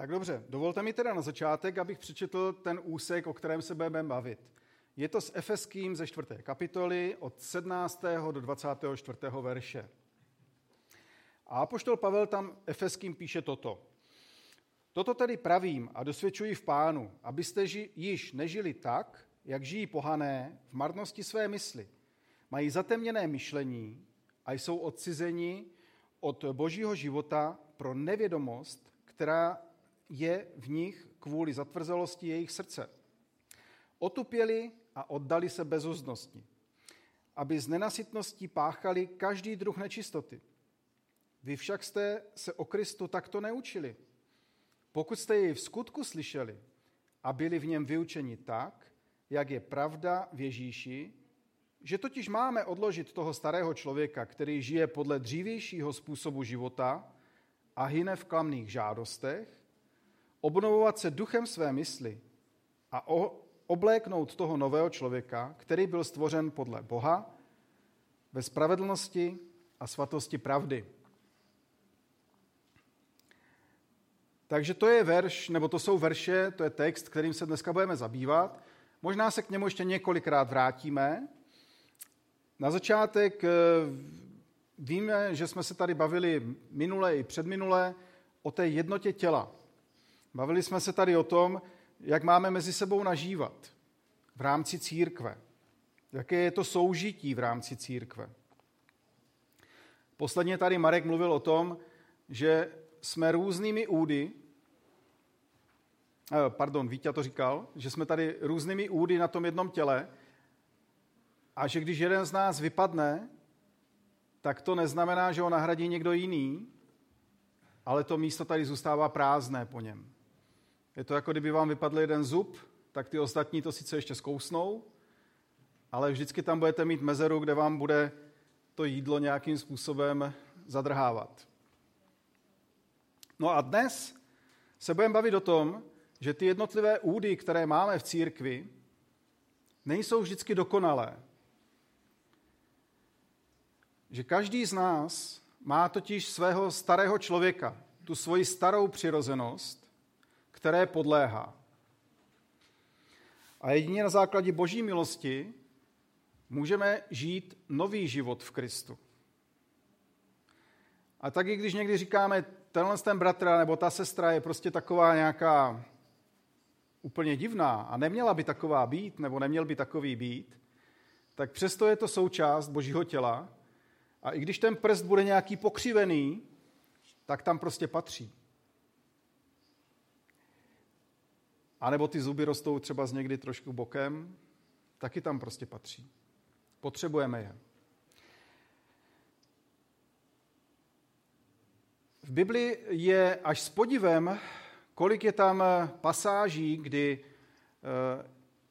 Tak dobře, dovolte mi teda na začátek, abych přečetl ten úsek, o kterém se budeme bavit. Je to s Efeským ze 4. kapitoly od 17. do 24. verše. A apoštol Pavel tam Efeským píše toto. Toto tedy pravím a dosvědčuji v pánu, abyste ži, již nežili tak, jak žijí pohané v marnosti své mysli. Mají zatemněné myšlení a jsou odcizeni od božího života pro nevědomost, která je v nich kvůli zatvrzelosti jejich srdce. Otupěli a oddali se bezuzdnosti, aby z nenasytností páchali každý druh nečistoty. Vy však jste se o Kristu takto neučili. Pokud jste jej v skutku slyšeli a byli v něm vyučeni tak, jak je pravda v Ježíši, že totiž máme odložit toho starého člověka, který žije podle dřívějšího způsobu života a hyne v klamných žádostech, obnovovat se duchem své mysli a obléknout toho nového člověka, který byl stvořen podle Boha, ve spravedlnosti a svatosti pravdy. Takže to je verš, nebo to jsou verše, to je text, kterým se dneska budeme zabývat. Možná se k němu ještě několikrát vrátíme. Na začátek eh, víme, že jsme se tady bavili minule i předminule o té jednotě těla. Bavili jsme se tady o tom, jak máme mezi sebou nažívat v rámci církve. Jaké je to soužití v rámci církve. Posledně tady Marek mluvil o tom, že jsme různými údy, eh, pardon, Vítě to říkal, že jsme tady různými údy na tom jednom těle a že když jeden z nás vypadne, tak to neznamená, že ho nahradí někdo jiný, ale to místo tady zůstává prázdné po něm. Je to jako kdyby vám vypadl jeden zub, tak ty ostatní to sice ještě zkousnou, ale vždycky tam budete mít mezeru, kde vám bude to jídlo nějakým způsobem zadrhávat. No a dnes se budeme bavit o tom, že ty jednotlivé údy, které máme v církvi, nejsou vždycky dokonalé. Že každý z nás má totiž svého starého člověka, tu svoji starou přirozenost, které podléhá. A jedině na základě boží milosti můžeme žít nový život v Kristu. A taky, když někdy říkáme, tenhle ten bratr nebo ta sestra je prostě taková nějaká úplně divná a neměla by taková být, nebo neměl by takový být, tak přesto je to součást božího těla a i když ten prst bude nějaký pokřivený, tak tam prostě patří. A nebo ty zuby rostou třeba z někdy trošku bokem, taky tam prostě patří. Potřebujeme je. V Bibli je až s podivem, kolik je tam pasáží, kdy eh,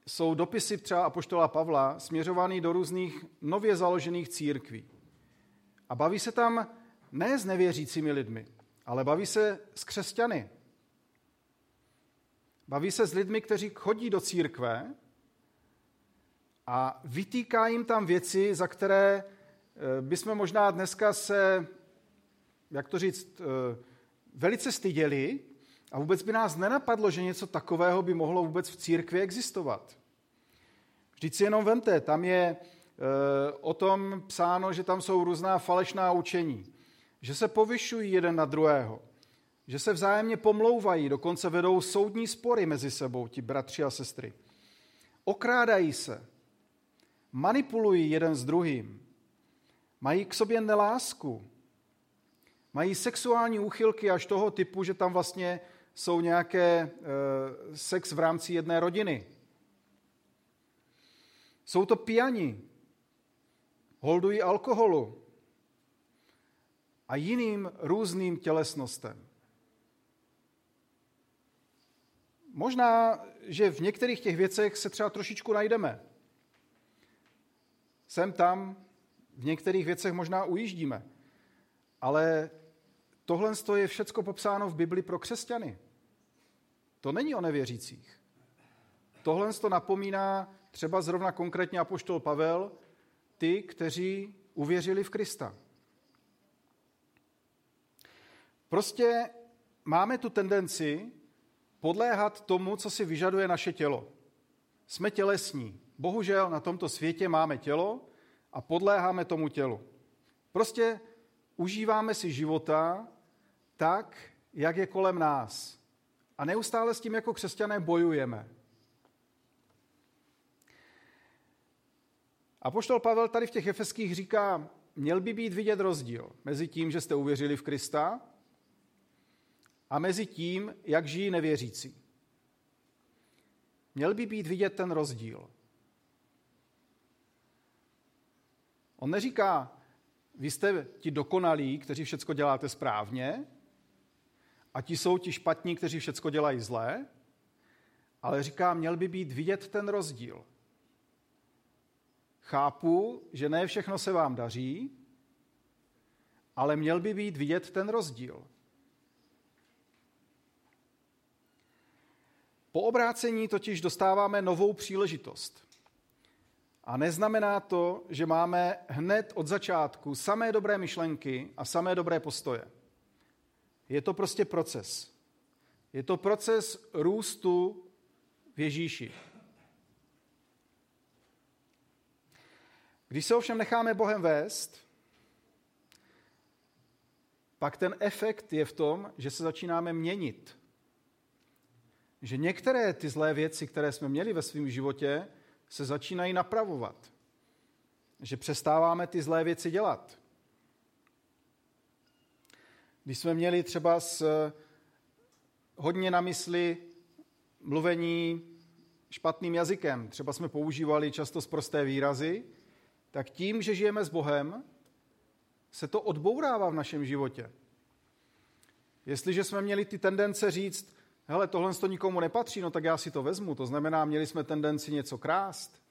jsou dopisy třeba Apoštola Pavla směřovaný do různých nově založených církví. A baví se tam ne s nevěřícími lidmi, ale baví se s křesťany. Baví se s lidmi, kteří chodí do církve a vytýká jim tam věci, za které eh, bychom možná dneska se, jak to říct, eh, velice styděli a vůbec by nás nenapadlo, že něco takového by mohlo vůbec v církvi existovat. Vždyť si jenom vente, tam je eh, o tom psáno, že tam jsou různá falešná učení, že se povyšují jeden na druhého, že se vzájemně pomlouvají, dokonce vedou soudní spory mezi sebou, ti bratři a sestry. Okrádají se, manipulují jeden s druhým, mají k sobě nelásku, mají sexuální úchylky až toho typu, že tam vlastně jsou nějaké e, sex v rámci jedné rodiny. Jsou to pijani, holdují alkoholu a jiným různým tělesnostem. Možná, že v některých těch věcech se třeba trošičku najdeme. Sem tam, v některých věcech možná ujíždíme. Ale tohle je všecko popsáno v Bibli pro křesťany. To není o nevěřících. Tohle to napomíná třeba zrovna konkrétně apoštol Pavel, ty, kteří uvěřili v Krista. Prostě máme tu tendenci podléhat tomu, co si vyžaduje naše tělo. Jsme tělesní. Bohužel na tomto světě máme tělo a podléháme tomu tělu. Prostě užíváme si života tak, jak je kolem nás. A neustále s tím jako křesťané bojujeme. A poštol Pavel tady v těch efeských říká, měl by být vidět rozdíl mezi tím, že jste uvěřili v Krista a mezi tím, jak žijí nevěřící. Měl by být vidět ten rozdíl. On neříká, vy jste ti dokonalí, kteří všecko děláte správně, a ti jsou ti špatní, kteří všecko dělají zlé, ale říká, měl by být vidět ten rozdíl. Chápu, že ne všechno se vám daří, ale měl by být vidět ten rozdíl. Po obrácení totiž dostáváme novou příležitost. A neznamená to, že máme hned od začátku samé dobré myšlenky a samé dobré postoje. Je to prostě proces. Je to proces růstu v Ježíši. Když se ovšem necháme Bohem vést, pak ten efekt je v tom, že se začínáme měnit. Že některé ty zlé věci, které jsme měli ve svém životě, se začínají napravovat. Že přestáváme ty zlé věci dělat. Když jsme měli třeba s, hodně na mysli mluvení špatným jazykem, třeba jsme používali často zprosté výrazy, tak tím, že žijeme s Bohem, se to odbourává v našem životě. Jestliže jsme měli ty tendence říct, hele, tohle to nikomu nepatří, no tak já si to vezmu. To znamená, měli jsme tendenci něco krást.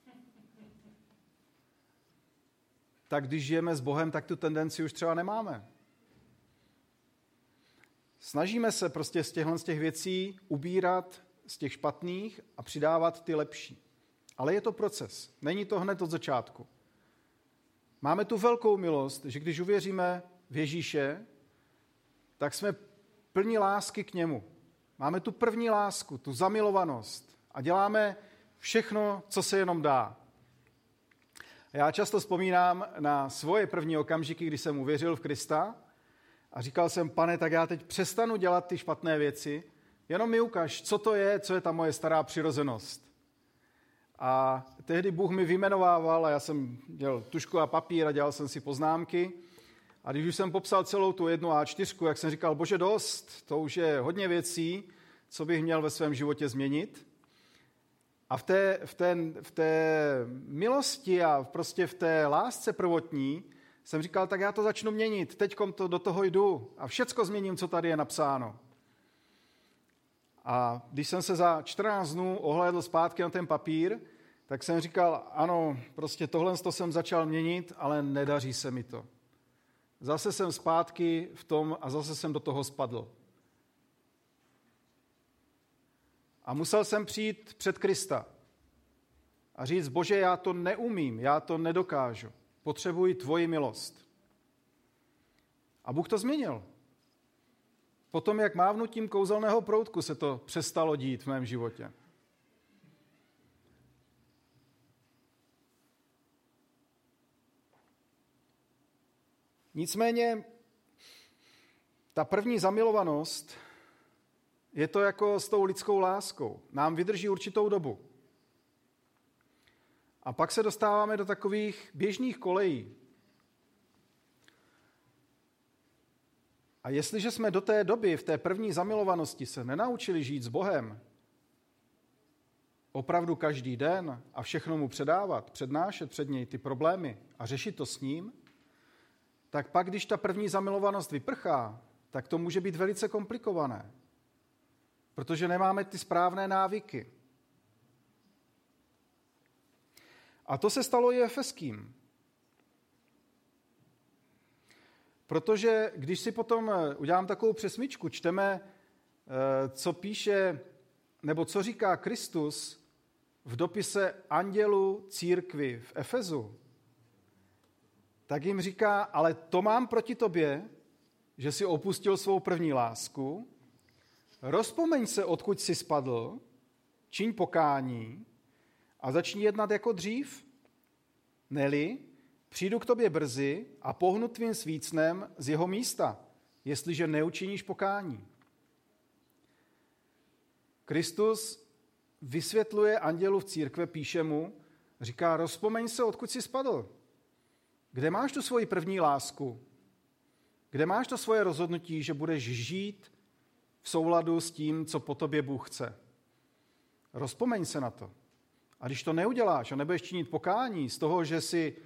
Tak když žijeme s Bohem, tak tu tendenci už třeba nemáme. Snažíme se prostě z těchto z těch věcí ubírat z těch špatných a přidávat ty lepší. Ale je to proces. Není to hned od začátku. Máme tu velkou milost, že když uvěříme v Ježíše, tak jsme plní lásky k němu. Máme tu první lásku, tu zamilovanost a děláme všechno, co se jenom dá. Já často vzpomínám na svoje první okamžiky, kdy jsem uvěřil v Krista a říkal jsem, pane, tak já teď přestanu dělat ty špatné věci, jenom mi ukaž, co to je, co je ta moje stará přirozenost. A tehdy Bůh mi vymenovával a já jsem dělal tušku a papír a dělal jsem si poznámky. A když už jsem popsal celou tu jednu A4, jak jsem říkal, bože dost, to už je hodně věcí, co bych měl ve svém životě změnit. A v té, v té, v té milosti a prostě v té lásce prvotní jsem říkal, tak já to začnu měnit, teď to do toho jdu a všecko změním, co tady je napsáno. A když jsem se za 14 dnů ohlédl zpátky na ten papír, tak jsem říkal, ano, prostě tohle to jsem začal měnit, ale nedaří se mi to. Zase jsem zpátky v tom a zase jsem do toho spadl. A musel jsem přijít před Krista a říct, bože, já to neumím, já to nedokážu. Potřebuji tvoji milost. A Bůh to změnil. Potom, jak mávnutím kouzelného proutku se to přestalo dít v mém životě. Nicméně ta první zamilovanost je to jako s tou lidskou láskou. Nám vydrží určitou dobu. A pak se dostáváme do takových běžných kolejí. A jestliže jsme do té doby, v té první zamilovanosti, se nenaučili žít s Bohem, opravdu každý den a všechno mu předávat, přednášet před něj ty problémy a řešit to s ním, tak pak, když ta první zamilovanost vyprchá, tak to může být velice komplikované, protože nemáme ty správné návyky. A to se stalo i efeským. Protože když si potom eh, udělám takovou přesmičku, čteme, eh, co píše, nebo co říká Kristus v dopise andělu církvy v Efezu, tak jim říká, ale to mám proti tobě, že si opustil svou první lásku rozpomeň se, odkud jsi spadl, čiň pokání a začni jednat jako dřív. Neli, přijdu k tobě brzy a pohnu tvým svícnem z jeho místa, jestliže neučiníš pokání. Kristus vysvětluje andělu v církve, píše mu, říká, rozpomeň se, odkud jsi spadl. Kde máš tu svoji první lásku? Kde máš to svoje rozhodnutí, že budeš žít v souladu s tím, co po tobě Bůh chce? Rozpomeň se na to. A když to neuděláš a nebudeš činit pokání z toho, že jsi,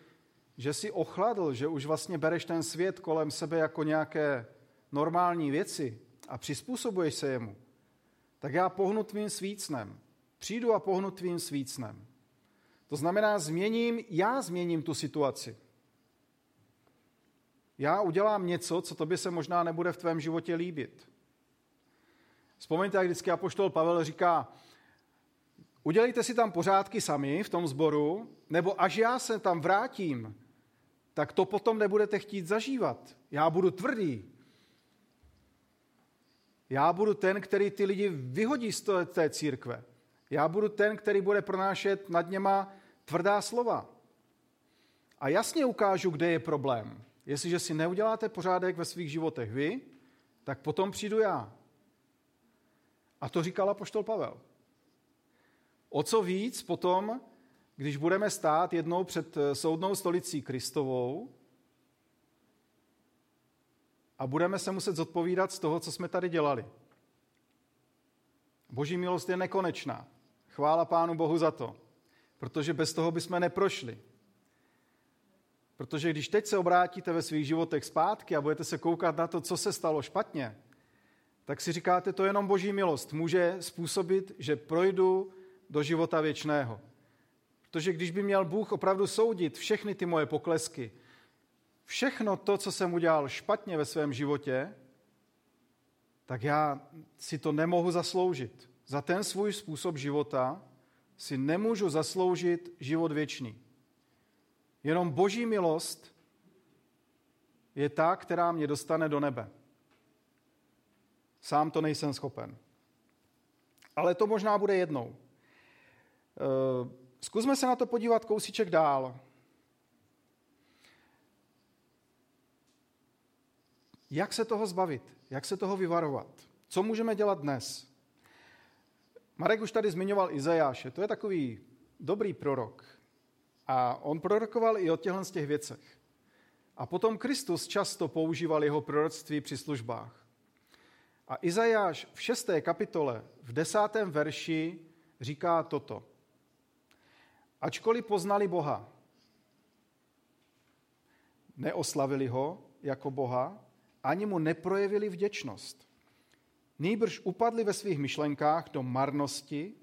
že jsi ochladl, že už vlastně bereš ten svět kolem sebe jako nějaké normální věci a přizpůsobuješ se jemu, tak já pohnu tvým svícnem. Přijdu a pohnu tvým svícnem. To znamená, změním, já změním tu situaci. Já udělám něco, co tobě se možná nebude v tvém životě líbit. Vzpomeňte, jak vždycky apoštol Pavel říká, udělejte si tam pořádky sami v tom sboru, nebo až já se tam vrátím, tak to potom nebudete chtít zažívat. Já budu tvrdý. Já budu ten, který ty lidi vyhodí z té církve. Já budu ten, který bude pronášet nad něma tvrdá slova. A jasně ukážu, kde je problém. Jestliže si neuděláte pořádek ve svých životech vy, tak potom přijdu já. A to říkal apoštol Pavel. O co víc potom, když budeme stát jednou před eh, soudnou stolicí Kristovou a budeme se muset zodpovídat z toho, co jsme tady dělali. Boží milost je nekonečná. Chvála Pánu Bohu za to, protože bez toho bychom neprošli. Protože když teď se obrátíte ve svých životech zpátky a budete se koukat na to, co se stalo špatně, tak si říkáte, to jenom boží milost může způsobit, že projdu do života věčného. Protože když by měl Bůh opravdu soudit všechny ty moje poklesky, všechno to, co jsem udělal špatně ve svém životě, tak já si to nemohu zasloužit. Za ten svůj způsob života si nemůžu zasloužit život věčný. Jenom boží milost je ta, která mě dostane do nebe. Sám to nejsem schopen. Ale to možná bude jednou. Eh, zkusme se na to podívat kousíček dál. Jak se toho zbavit? Jak se toho vyvarovat? Co můžeme dělat dnes? Marek už tady zmiňoval Izajáše. To je takový dobrý prorok. A on prorokoval i o těchto z těch věcech. A potom Kristus často používal jeho proroctví při službách. A Izajáš v šesté kapitole, v desátém verši říká toto. Ačkoliv poznali Boha, neoslavili ho jako Boha, ani mu neprojevili vděčnost. Nýbrž upadli ve svých myšlenkách do marnosti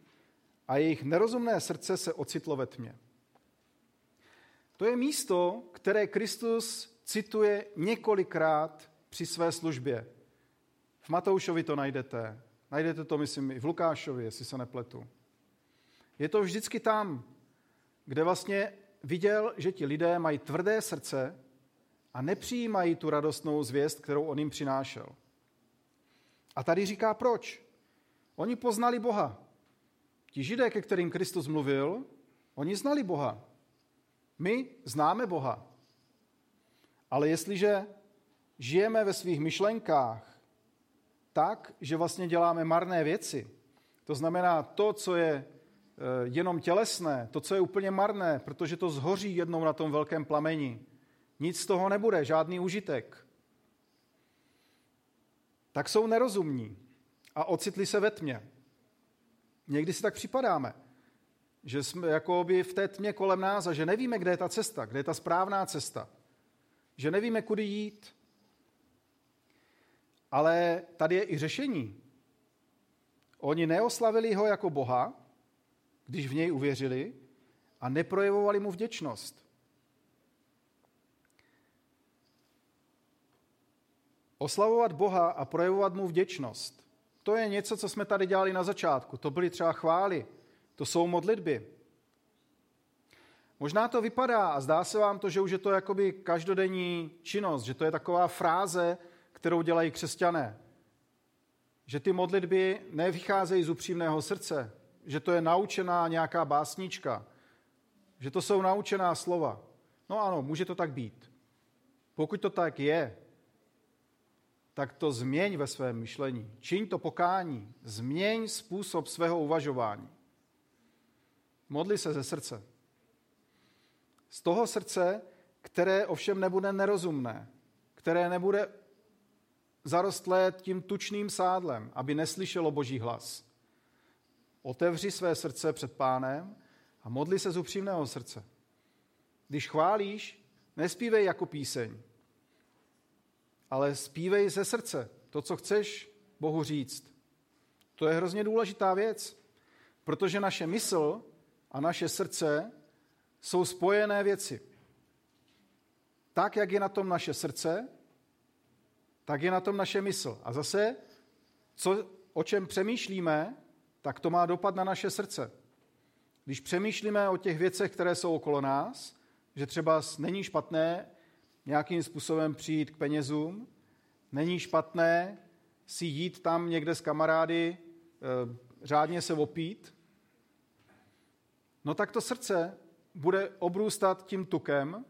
a jejich nerozumné srdce se ocitlo ve tmě. To je místo, které Kristus cituje několikrát při své službě. V Matoušovi to najdete. Najdete to, myslím, i v Lukášovi, jestli se nepletu. Je to vždycky tam, kde vlastně viděl, že ti lidé mají tvrdé srdce a nepřijímají tu radostnou zvěst, kterou on jim přinášel. A tady říká proč. Oni poznali Boha. Ti židé, ke kterým Kristus mluvil, oni znali Boha. My známe Boha. Ale jestliže žijeme ve svých myšlenkách tak, že vlastně děláme marné věci, to znamená to, co je eh, jenom tělesné, to, co je úplně marné, protože to zhoří jednou na tom velkém plameni, nic z toho nebude, žádný užitek, tak jsou nerozumní a ocitli se ve tmě. Někdy si tak připadáme že jsme jako by v té tmě kolem nás a že nevíme, kde je ta cesta, kde je ta správná cesta. Že nevíme, kudy jít. Ale tady je i řešení. Oni neoslavili ho jako Boha, když v něj uvěřili, a neprojevovali mu vděčnost. Oslavovat Boha a projevovat mu vděčnost. To je něco, co jsme tady dělali na začátku. To byly třeba chvály, to jsou modlitby. Možná to vypadá a zdá se vám to, že už je to jakoby každodenní činnost, že to je taková fráze, kterou dělají křesťané. že ty modlitby nevycházejí z upřímného srdce, že to je naučená nějaká básnička, že to jsou naučená slova. No ano, může to tak být. Pokud to tak je, tak to změň ve svém myšlení. Čiň to pokání. Změň způsob svého uvažování. Modli se ze srdce. Z toho srdce, které ovšem nebude nerozumné, které nebude zarostlé tím tučným sádlem, aby neslyšelo boží hlas. Otevři své srdce před pánem a modli se z upřímného srdce. Když chválíš, nespívej jako píseň, ale zpívej ze srdce to, co chceš Bohu říct. To je hrozně důležitá věc, protože naše mysl a naše srdce jsou spojené věci. Tak, jak je na tom naše srdce, tak je na tom naše mysl. A zase, co, o čem přemýšlíme, tak to má dopad na naše srdce. Když přemýšlíme o těch věcech, které jsou okolo nás, že třeba není špatné nějakým způsobem přijít k penězům, není špatné si jít tam někde s kamarády, eh, řádně se opít, no tak to srdce bude obrůstat tím tukem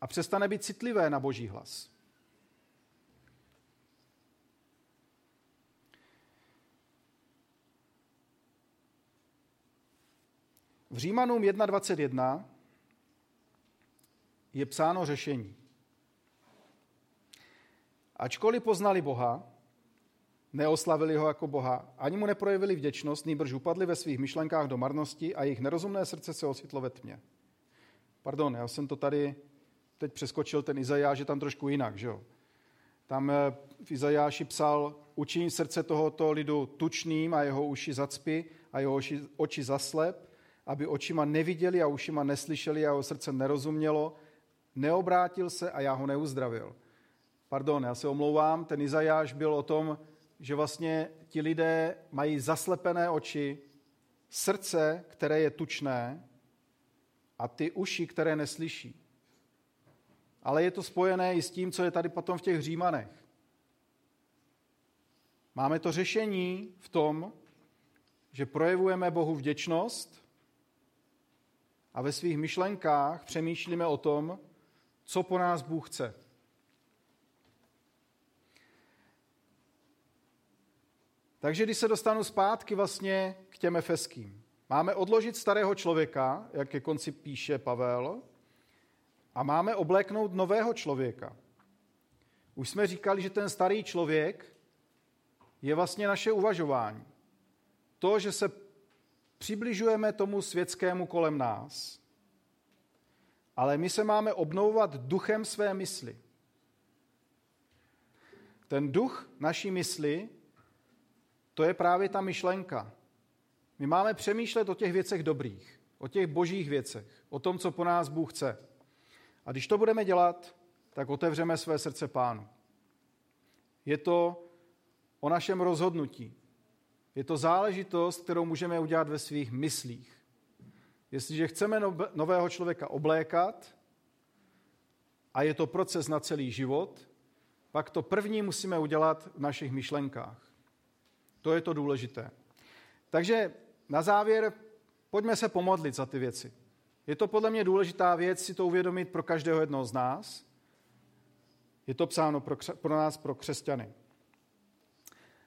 a přestane být citlivé na boží hlas. V Římanům 1.21 je psáno řešení. Ačkoliv poznali Boha, neoslavili ho jako Boha, ani mu neprojevili vděčnost, nýbrž upadli ve svých myšlenkách do marnosti a jejich nerozumné srdce se ocitlo ve tmě. Pardon, já jsem to tady teď přeskočil ten Izajáš, je tam trošku jinak, že jo? Tam eh, v Izajáši psal, učiní srdce tohoto lidu tučným a jeho uši zacpy a jeho oči, oči zaslep, aby očima neviděli a ušima neslyšeli a jeho srdce nerozumělo, neobrátil se a já ho neuzdravil. Pardon, já se omlouvám, ten Izajáš byl o tom, že vlastně ti lidé mají zaslepené oči, srdce, které je tučné a ty uši, které neslyší. Ale je to spojené i s tím, co je tady potom v těch římanech. Máme to řešení v tom, že projevujeme Bohu vděčnost a ve svých myšlenkách přemýšlíme o tom, co po nás Bůh chce. Takže když se dostanu zpátky vlastně k těm efeským, máme odložit starého člověka, jak ke konci píše Pavel, a máme obléknout nového člověka. Už jsme říkali, že ten starý člověk je vlastně naše uvažování. To, že se přibližujeme tomu světskému kolem nás, ale my se máme obnovovat duchem své mysli. Ten duch naší mysli, to je právě ta myšlenka. My máme přemýšlet o těch věcech dobrých, o těch božích věcech, o tom, co po nás Bůh chce. A když to budeme dělat, tak otevřeme své srdce pánu. Je to o našem rozhodnutí. Je to záležitost, kterou můžeme udělat ve svých myslích. Jestliže chceme nového člověka oblékat, a je to proces na celý život, pak to první musíme udělat v našich myšlenkách. To je to důležité. Takže na závěr pojďme se pomodlit za ty věci. Je to podle mě důležitá věc si to uvědomit pro každého jednoho z nás. Je to psáno pro, pro nás, pro křesťany.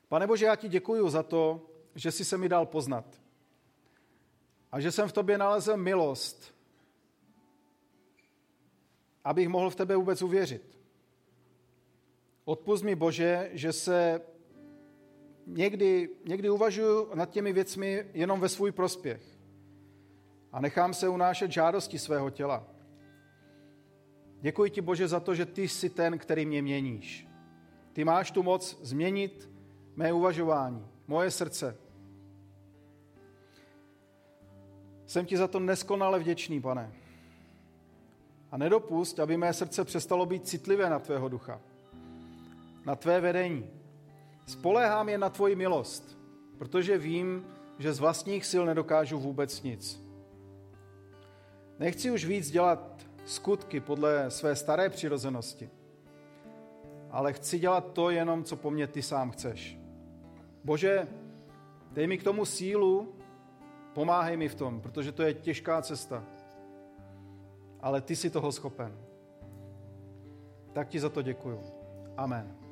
Pane Bože, já ti děkuji za to, že jsi se mi dal poznat. A že jsem v tobě nalezl milost, abych mohl v tebe vůbec uvěřit. Odpust mi, Bože, že se někdy, někdy uvažuji nad těmi věcmi jenom ve svůj prospěch a nechám se unášet žádosti svého těla. Děkuji ti, Bože, za to, že ty jsi ten, který mě měníš. Ty máš tu moc změnit mé uvažování, moje srdce. Jsem ti za to neskonale vděčný, pane. A nedopust, aby mé srdce přestalo být citlivé na tvého ducha, na tvé vedení. Spoléhám je na tvoji milost, protože vím, že z vlastních sil nedokážu vůbec nic. Nechci už víc dělat skutky podle své staré přirozenosti, ale chci dělat to jenom, co po mně ty sám chceš. Bože, dej mi k tomu sílu, pomáhej mi v tom, protože to je těžká cesta. Ale ty jsi toho schopen. Tak ti za to děkuju. Amen.